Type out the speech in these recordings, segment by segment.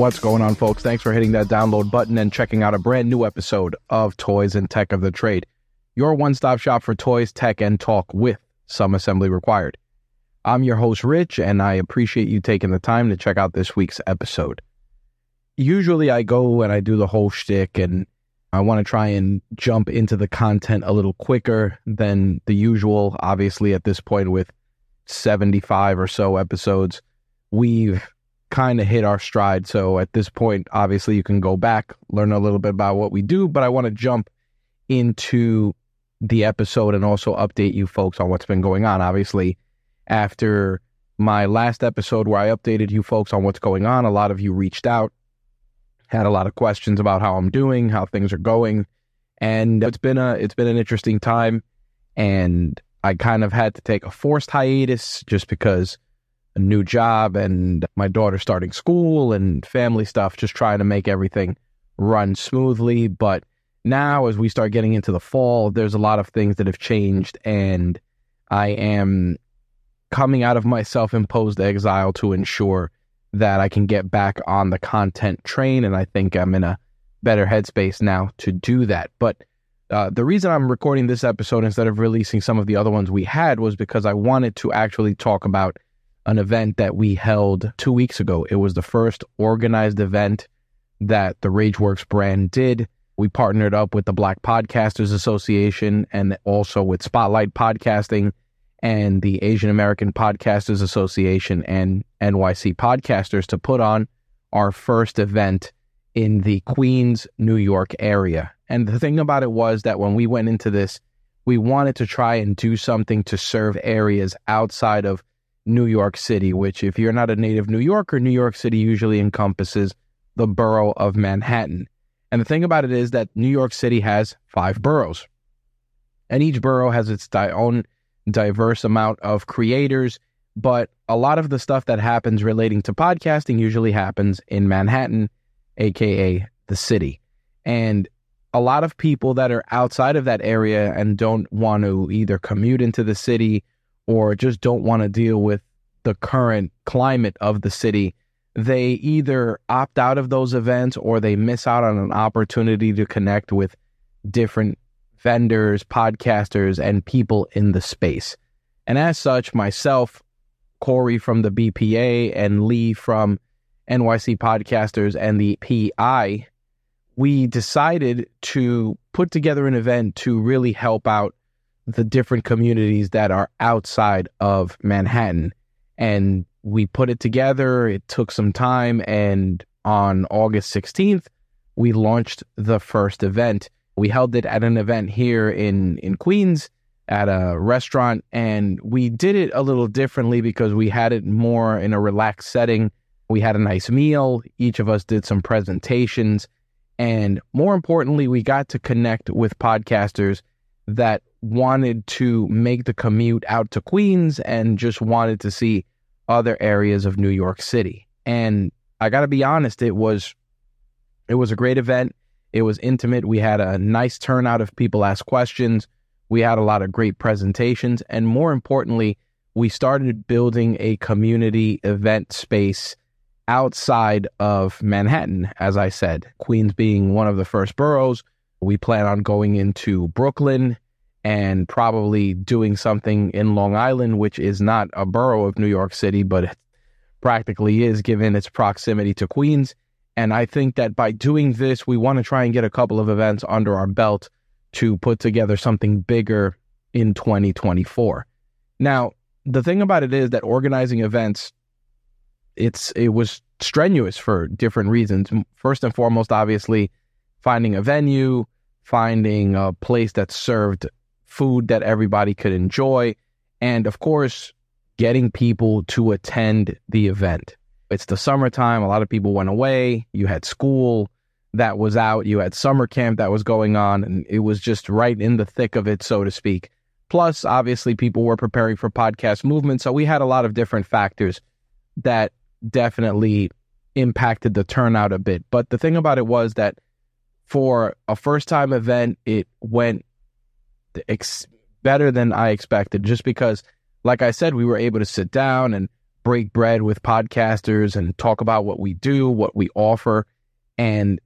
What's going on, folks? Thanks for hitting that download button and checking out a brand new episode of Toys and Tech of the Trade, your one stop shop for toys, tech, and talk with some assembly required. I'm your host, Rich, and I appreciate you taking the time to check out this week's episode. Usually, I go and I do the whole shtick, and I want to try and jump into the content a little quicker than the usual. Obviously, at this point, with 75 or so episodes, we've kind of hit our stride. So at this point, obviously, you can go back, learn a little bit about what we do, but I want to jump into the episode and also update you folks on what's been going on. Obviously, after my last episode where I updated you folks on what's going on, a lot of you reached out, had a lot of questions about how I'm doing, how things are going, and it's been a it's been an interesting time and I kind of had to take a forced hiatus just because a new job and my daughter starting school and family stuff, just trying to make everything run smoothly. But now, as we start getting into the fall, there's a lot of things that have changed, and I am coming out of my self imposed exile to ensure that I can get back on the content train. And I think I'm in a better headspace now to do that. But uh, the reason I'm recording this episode instead of releasing some of the other ones we had was because I wanted to actually talk about an event that we held two weeks ago. It was the first organized event that the Rageworks brand did. We partnered up with the Black Podcasters Association and also with Spotlight Podcasting and the Asian American Podcasters Association and NYC Podcasters to put on our first event in the Queens, New York area. And the thing about it was that when we went into this, we wanted to try and do something to serve areas outside of New York City, which, if you're not a native New Yorker, New York City usually encompasses the borough of Manhattan. And the thing about it is that New York City has five boroughs, and each borough has its di- own diverse amount of creators. But a lot of the stuff that happens relating to podcasting usually happens in Manhattan, aka the city. And a lot of people that are outside of that area and don't want to either commute into the city or just don't want to deal with the current climate of the city, they either opt out of those events or they miss out on an opportunity to connect with different vendors, podcasters, and people in the space. And as such, myself, Corey from the BPA, and Lee from NYC Podcasters and the PI, we decided to put together an event to really help out the different communities that are outside of Manhattan. And we put it together. It took some time. And on August 16th, we launched the first event. We held it at an event here in, in Queens at a restaurant. And we did it a little differently because we had it more in a relaxed setting. We had a nice meal. Each of us did some presentations. And more importantly, we got to connect with podcasters that wanted to make the commute out to Queens and just wanted to see other areas of New York City. And I got to be honest, it was it was a great event. It was intimate. We had a nice turnout of people ask questions. We had a lot of great presentations and more importantly, we started building a community event space outside of Manhattan, as I said, Queens being one of the first boroughs. We plan on going into Brooklyn and probably doing something in Long Island, which is not a borough of New York City, but it practically is given its proximity to Queens. And I think that by doing this, we want to try and get a couple of events under our belt to put together something bigger in 2024. Now, the thing about it is that organizing events, it's it was strenuous for different reasons. First and foremost, obviously, finding a venue, finding a place that served food that everybody could enjoy, and of course, getting people to attend the event. It's the summertime. A lot of people went away. You had school that was out. You had summer camp that was going on, and it was just right in the thick of it, so to speak. Plus, obviously, people were preparing for podcast movement. So we had a lot of different factors that definitely impacted the turnout a bit. But the thing about it was that for a first time event, it went ex- better than I expected just because, like I said, we were able to sit down and break bread with podcasters and talk about what we do, what we offer. And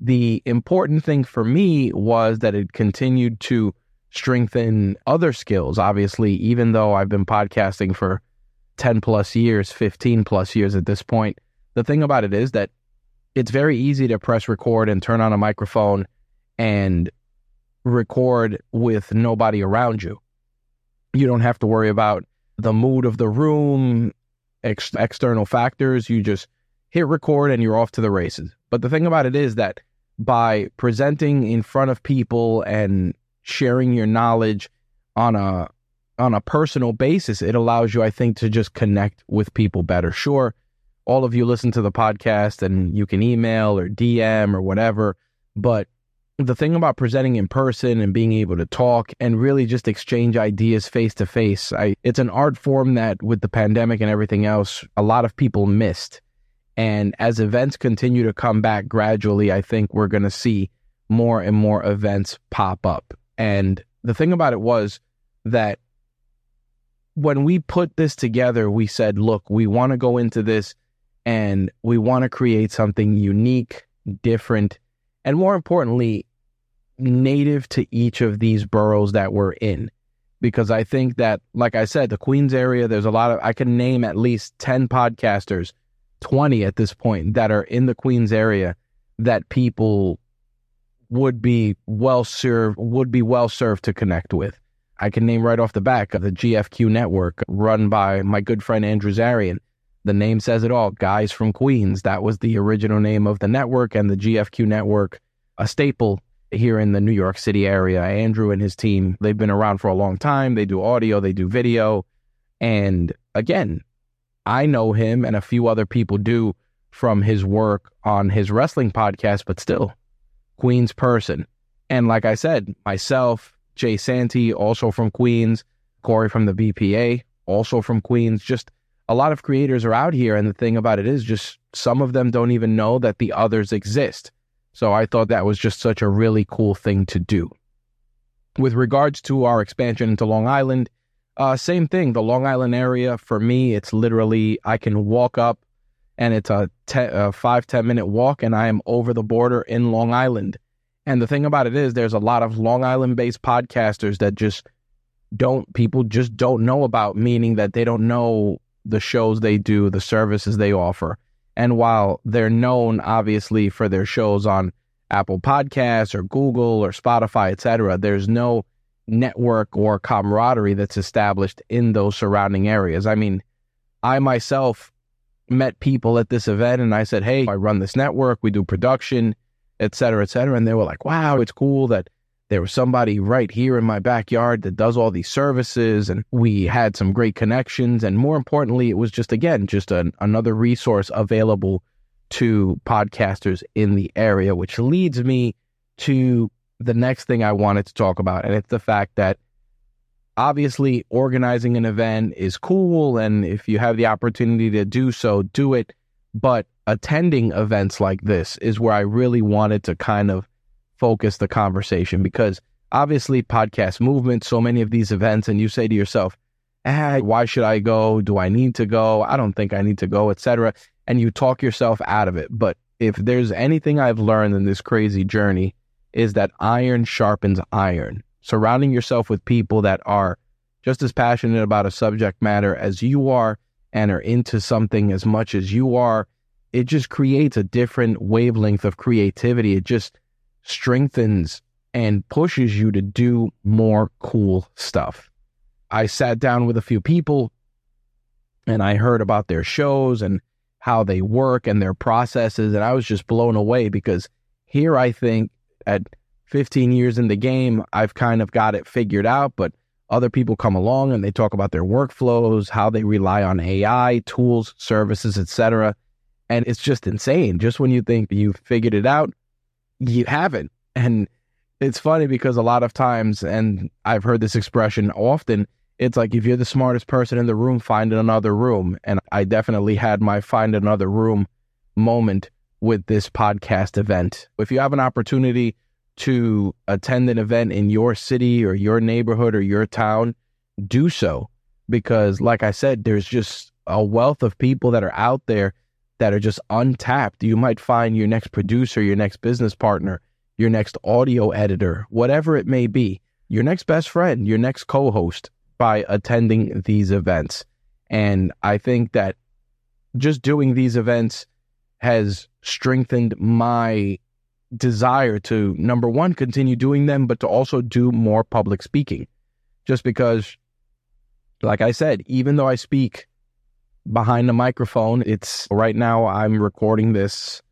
the important thing for me was that it continued to strengthen other skills. Obviously, even though I've been podcasting for 10 plus years, 15 plus years at this point, the thing about it is that it's very easy to press record and turn on a microphone and record with nobody around you. You don't have to worry about the mood of the room, ex- external factors. You just hit record and you're off to the races. But the thing about it is that by presenting in front of people and sharing your knowledge on a on a personal basis, it allows you, I think, to just connect with people better. Sure, all of you listen to the podcast and you can email or DM or whatever, but the thing about presenting in person and being able to talk and really just exchange ideas face to face, it's an art form that with the pandemic and everything else, a lot of people missed. And as events continue to come back gradually, I think we're going to see more and more events pop up. And the thing about it was that when we put this together, we said, look, we want to go into this and we want to create something unique, different, and more importantly, native to each of these boroughs that we're in. Because I think that, like I said, the Queens area, there's a lot of, I can name at least 10 podcasters, 20 at this point, that are in the Queens area that people would be well served, would be well served to connect with. I can name right off the back of the GFQ network run by my good friend Andrew Zarian. The name says it all. Guys from Queens. That was the original name of the network and the GFQ network, a staple here in the New York City area. Andrew and his team, they've been around for a long time. They do audio, they do video. And again, I know him and a few other people do from his work on his wrestling podcast, but still, Queens person. And like I said, myself, Jay Santee, also from Queens, Corey from the BPA, also from Queens, just a lot of creators are out here. And the thing about it is, just some of them don't even know that the others exist. So I thought that was just such a really cool thing to do. With regards to our expansion into Long Island, uh, same thing. The Long Island area, for me, it's literally, I can walk up and it's a, te- a five ten minute walk and I am over the border in Long Island. And the thing about it is, there's a lot of Long Island based podcasters that just don't, people just don't know about, meaning that they don't know the shows they do, the services they offer. And while they're known obviously for their shows on Apple Podcasts or Google or Spotify, etc., there's no network or camaraderie that's established in those surrounding areas. I mean, I myself met people at this event and I said, Hey, I run this network, we do production, etc., cetera, et cetera. And they were like, Wow, it's cool that there was somebody right here in my backyard that does all these services. And we had some great connections. And more importantly, it was just, again, just an, another resource available to podcasters in the area, which leads me to the next thing I wanted to talk about. And it's the fact that obviously organizing an event is cool. And if you have the opportunity to do so, do it. But attending events like this is where I really wanted to kind of focus the conversation because obviously podcast movement, so many of these events, and you say to yourself, ah, why should I go? Do I need to go? I don't think I need to go, etc. And you talk yourself out of it. But if there's anything I've learned in this crazy journey, is that iron sharpens iron. Surrounding yourself with people that are just as passionate about a subject matter as you are and are into something as much as you are, it just creates a different wavelength of creativity. It just strengthens and pushes you to do more cool stuff. I sat down with a few people and I heard about their shows and how they work and their processes. And I was just blown away because here I think at 15 years in the game, I've kind of got it figured out, but other people come along and they talk about their workflows, how they rely on AI, tools, services, etc. And it's just insane. Just when you think you've figured it out, you haven't. And it's funny because a lot of times, and I've heard this expression often, it's like if you're the smartest person in the room, find another room. And I definitely had my find another room moment with this podcast event. If you have an opportunity to attend an event in your city or your neighborhood or your town, do so. Because, like I said, there's just a wealth of people that are out there that are just untapped. You might find your next producer, your next business partner, your next audio editor, whatever it may be, your next best friend, your next co host by attending these events. And I think that just doing these events has strengthened my desire to, number one, continue doing them, but to also do more public speaking. Just because, like I said, even though I speak behind the microphone, it's right now I'm recording this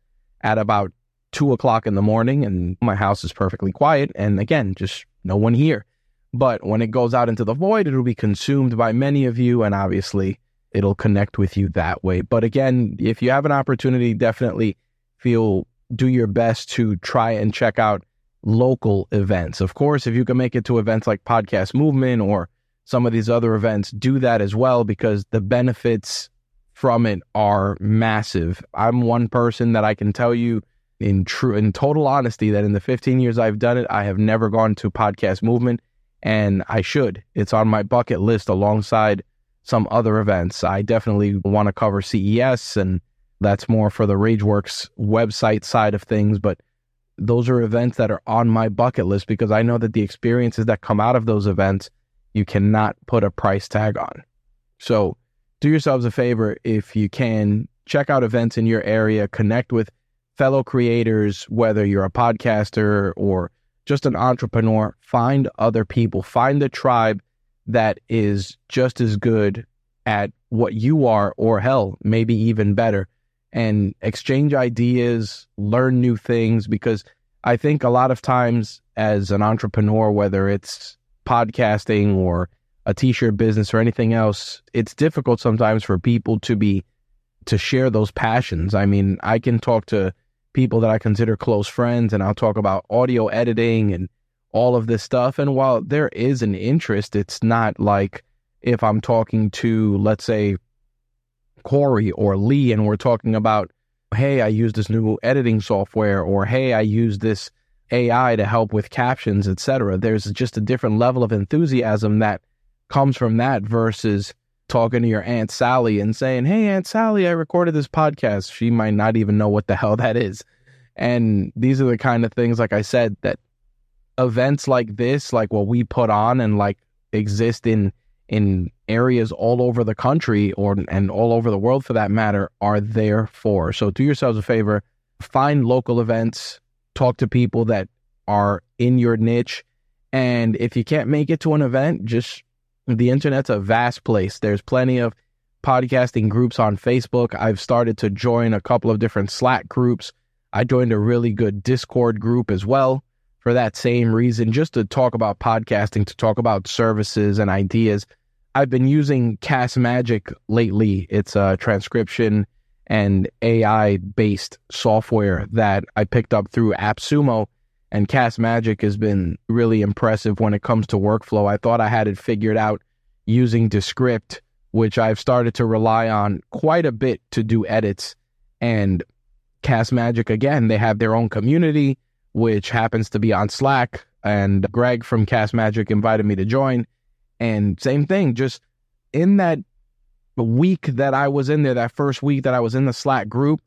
at about two o'clock in the morning and my house is perfectly quiet. And again, just no one here. But when it goes out into the void, it'll be consumed by many of you. And obviously, it'll connect with you that way. But again, if you have an opportunity, definitely feel do your best to try and check out local events. Of course, if you can make it to events like Podcast Movement or some of these other events, do that as well because the benefits from it are massive. I'm one person that I can tell you in true in total honesty that in the 15 years I've done it, I have never gone to podcast movement and I should. It's on my bucket list alongside some other events. I definitely want to cover CES and that's more for the Rageworks website side of things, but those are events that are on my bucket list because I know that the experiences that come out of those events you cannot put a price tag on. So, do yourselves a favor if you can check out events in your area, connect with fellow creators, whether you're a podcaster or just an entrepreneur, find other people, find the tribe that is just as good at what you are, or hell, maybe even better, and exchange ideas, learn new things. Because I think a lot of times as an entrepreneur, whether it's podcasting or a t-shirt business or anything else, it's difficult sometimes for people to be to share those passions. I mean, I can talk to people that I consider close friends, and I'll talk about audio editing and all of this stuff. And while there is an interest, it's not like if I'm talking to, let's say, Corey or Lee, and we're talking about, hey, I use this new editing software, or hey, I use this AI to help with captions, etc. There's just a different level of enthusiasm that comes from that versus talking to your Aunt Sally and saying, Hey, Aunt Sally, I recorded this podcast. She might not even know what the hell that is. And these are the kind of things, like I said, that events like this, like what we put on and like exist in in areas all over the country or and all over the world for that matter are there for. So do yourselves a favor, find local events, talk to people that are in your niche. And if you can't make it to an event, just the internet's a vast place. There's plenty of podcasting groups on Facebook. I've started to join a couple of different Slack groups. I joined a really good Discord group as well for that same reason, just to talk about podcasting, to talk about services and ideas. I've been using Castmagic lately. It's a transcription and AI based software that I picked up through AppSumo and Castmagic has been really impressive when it comes to workflow. I thought I had it figured out using Descript, which I've started to rely on quite a bit to do edits. And Castmagic, again, they have their own community, which happens to be on Slack. And Greg from Castmagic invited me to join. And same thing, just in that week that I was in there, that first week that I was in the Slack group,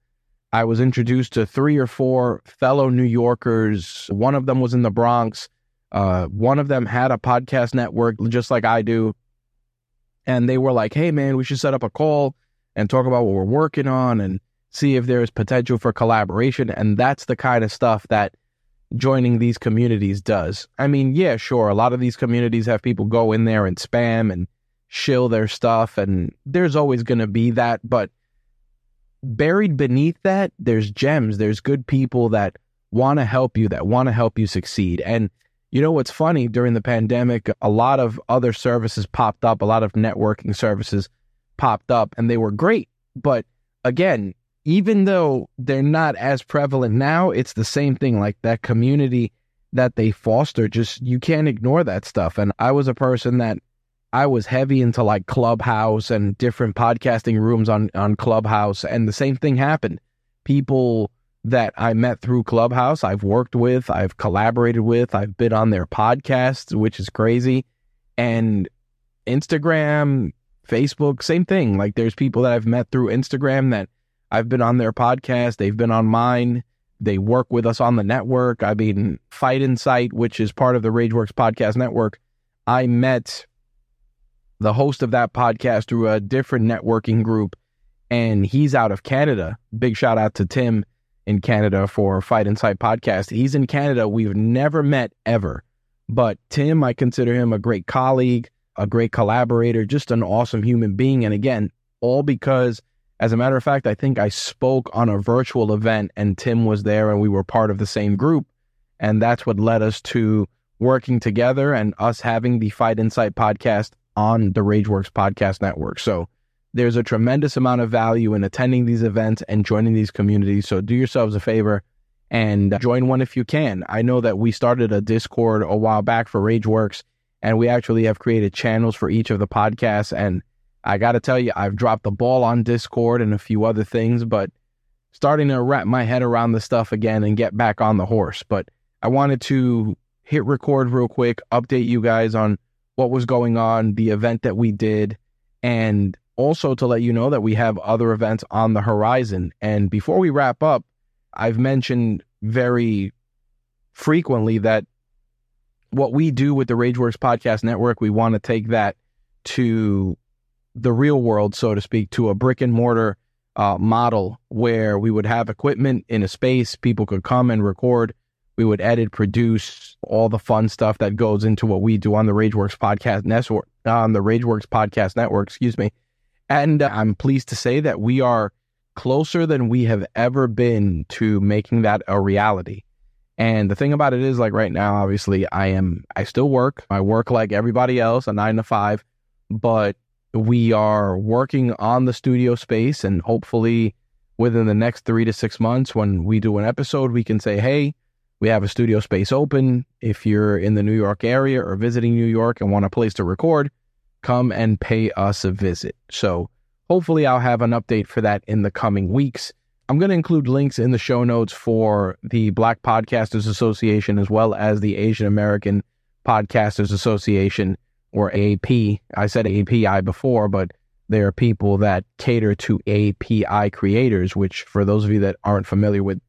I was introduced to three or four fellow New Yorkers. One of them was in the Bronx. Uh, one of them had a podcast network just like I do. And they were like, hey, man, we should set up a call and talk about what we're working on and see if there's potential for collaboration. And that's the kind of stuff that joining these communities does. I mean, yeah, sure. A lot of these communities have people go in there and spam and shill their stuff. And there's always going to be that. But buried beneath that, there's gems, there's good people that want to help you, that want to help you succeed. And you know what's funny? During the pandemic, a lot of other services popped up, a lot of networking services popped up, and they were great. But again, even though they're not as prevalent now, it's the same thing. Like that community that they foster, just you can't ignore that stuff. And I was a person that I was heavy into like Clubhouse and different podcasting rooms on on Clubhouse, and the same thing happened. People that I met through Clubhouse, I've worked with, I've collaborated with, I've been on their podcasts, which is crazy, and Instagram, Facebook, same thing. Like there's people that I've met through Instagram that I've been on their podcast, they've been on mine. They work with us on the network. I mean, Fight Insight, which is part of the Rageworks podcast network. I met the host of that podcast through a different networking group, and he's out of Canada. Big shout out to Tim in Canada for Fight Insight podcast. He's in Canada. We've never met ever. But Tim, I consider him a great colleague, a great collaborator, just an awesome human being. And again, all because, as a matter of fact, I think I spoke on a virtual event and Tim was there and we were part of the same group. And that's what led us to working together and us having the Fight Insight podcast on the Rageworks podcast network. So there's a tremendous amount of value in attending these events and joining these communities. So do yourselves a favor and join one if you can. I know that we started a Discord a while back for Rageworks, and we actually have created channels for each of the podcasts. And I got to tell you, I've dropped the ball on Discord and a few other things, but starting to wrap my head around the stuff again and get back on the horse. But I wanted to hit record real quick, update you guys on what was going on, the event that we did, and also to let you know that we have other events on the horizon. And before we wrap up, I've mentioned very frequently that what we do with the Rageworks Podcast Network, we want to take that to the real world, so to speak, to a brick and mortar uh, model where we would have equipment in a space, people could come and record. We would edit, produce all the fun stuff that goes into what we do on the Rageworks Podcast Network, on the Rageworks Podcast Network, excuse me. And uh, I'm pleased to say that we are closer than we have ever been to making that a reality. And the thing about it is, like right now, obviously, I am, I still work. I work like everybody else, a nine to five, but we are working on the studio space. And hopefully, within the next three to six months, when we do an episode, we can say, hey, we have a studio space open. If you're in the New York area or visiting New York and want a place to record, come and pay us a visit. So, Hopefully, I'll have an update for that in the coming weeks. I'm going to include links in the show notes for the Black Podcasters Association as well as the Asian American Podcasters Association or API. I said API before, but there are people that cater to API creators, which for those of you that aren't familiar with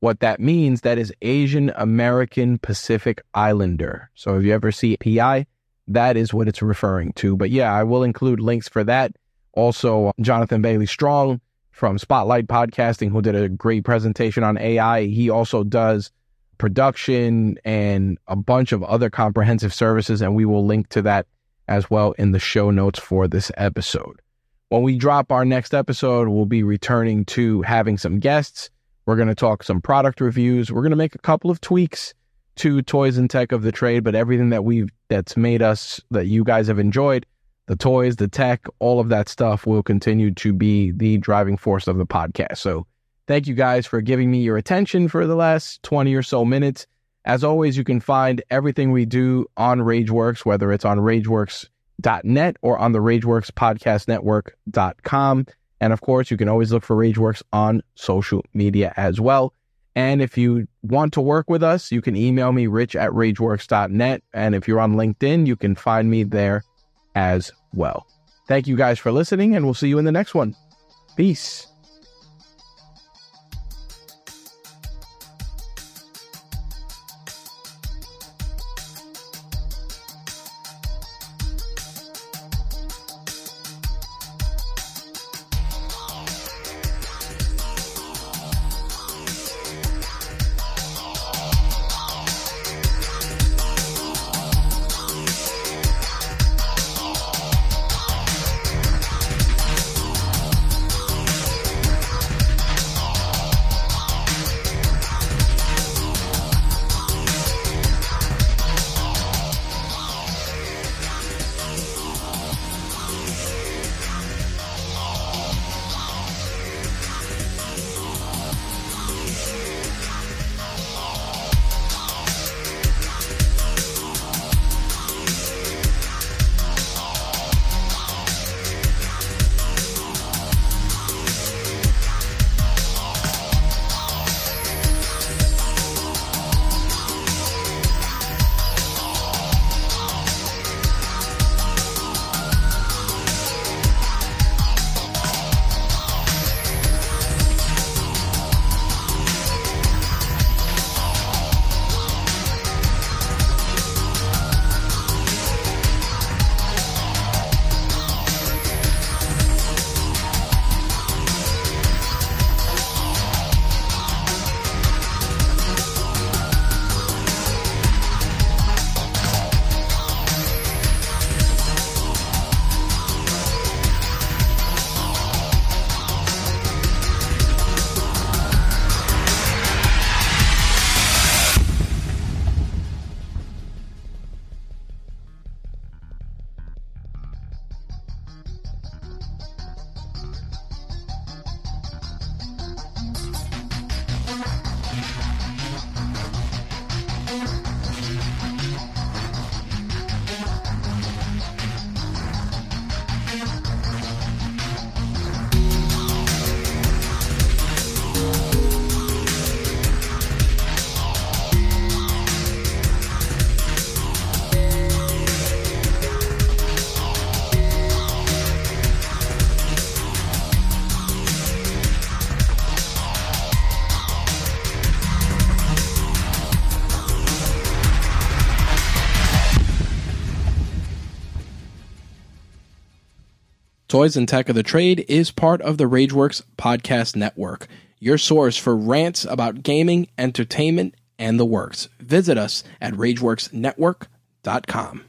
what that means, that is Asian American Pacific Islander. So if you ever see PI, that is what it's referring to. But yeah, I will include links for that also, Jonathan Bailey Strong from Spotlight Podcasting, who did a great presentation on AI. He also does production and a bunch of other comprehensive services, and we will link to that as well in the show notes for this episode. When we drop our next episode, we'll be returning to having some guests. We're going to talk some product reviews. We're going to make a couple of tweaks to toys and tech of the trade, but everything that we've that's made us that you guys have enjoyed, the toys, the tech, all of that stuff will continue to be the driving force of the podcast. So thank you guys for giving me your attention for the last 20 or so minutes. As always, you can find everything we do on Rageworks, whether it's on rageworks.net or on the Rageworks podcast network.com. And of course, you can always look for Rageworks on social media as well. And if you want to work with us, you can email me rich at rageworks.net. And if you're on LinkedIn, you can find me there as well. Thank you guys for listening, and we'll see you in the next one. Peace. Toys and Tech of the Trade is part of the Rageworks podcast network, your source for rants about gaming, entertainment, and the works. Visit us at RageworksNetwork.com.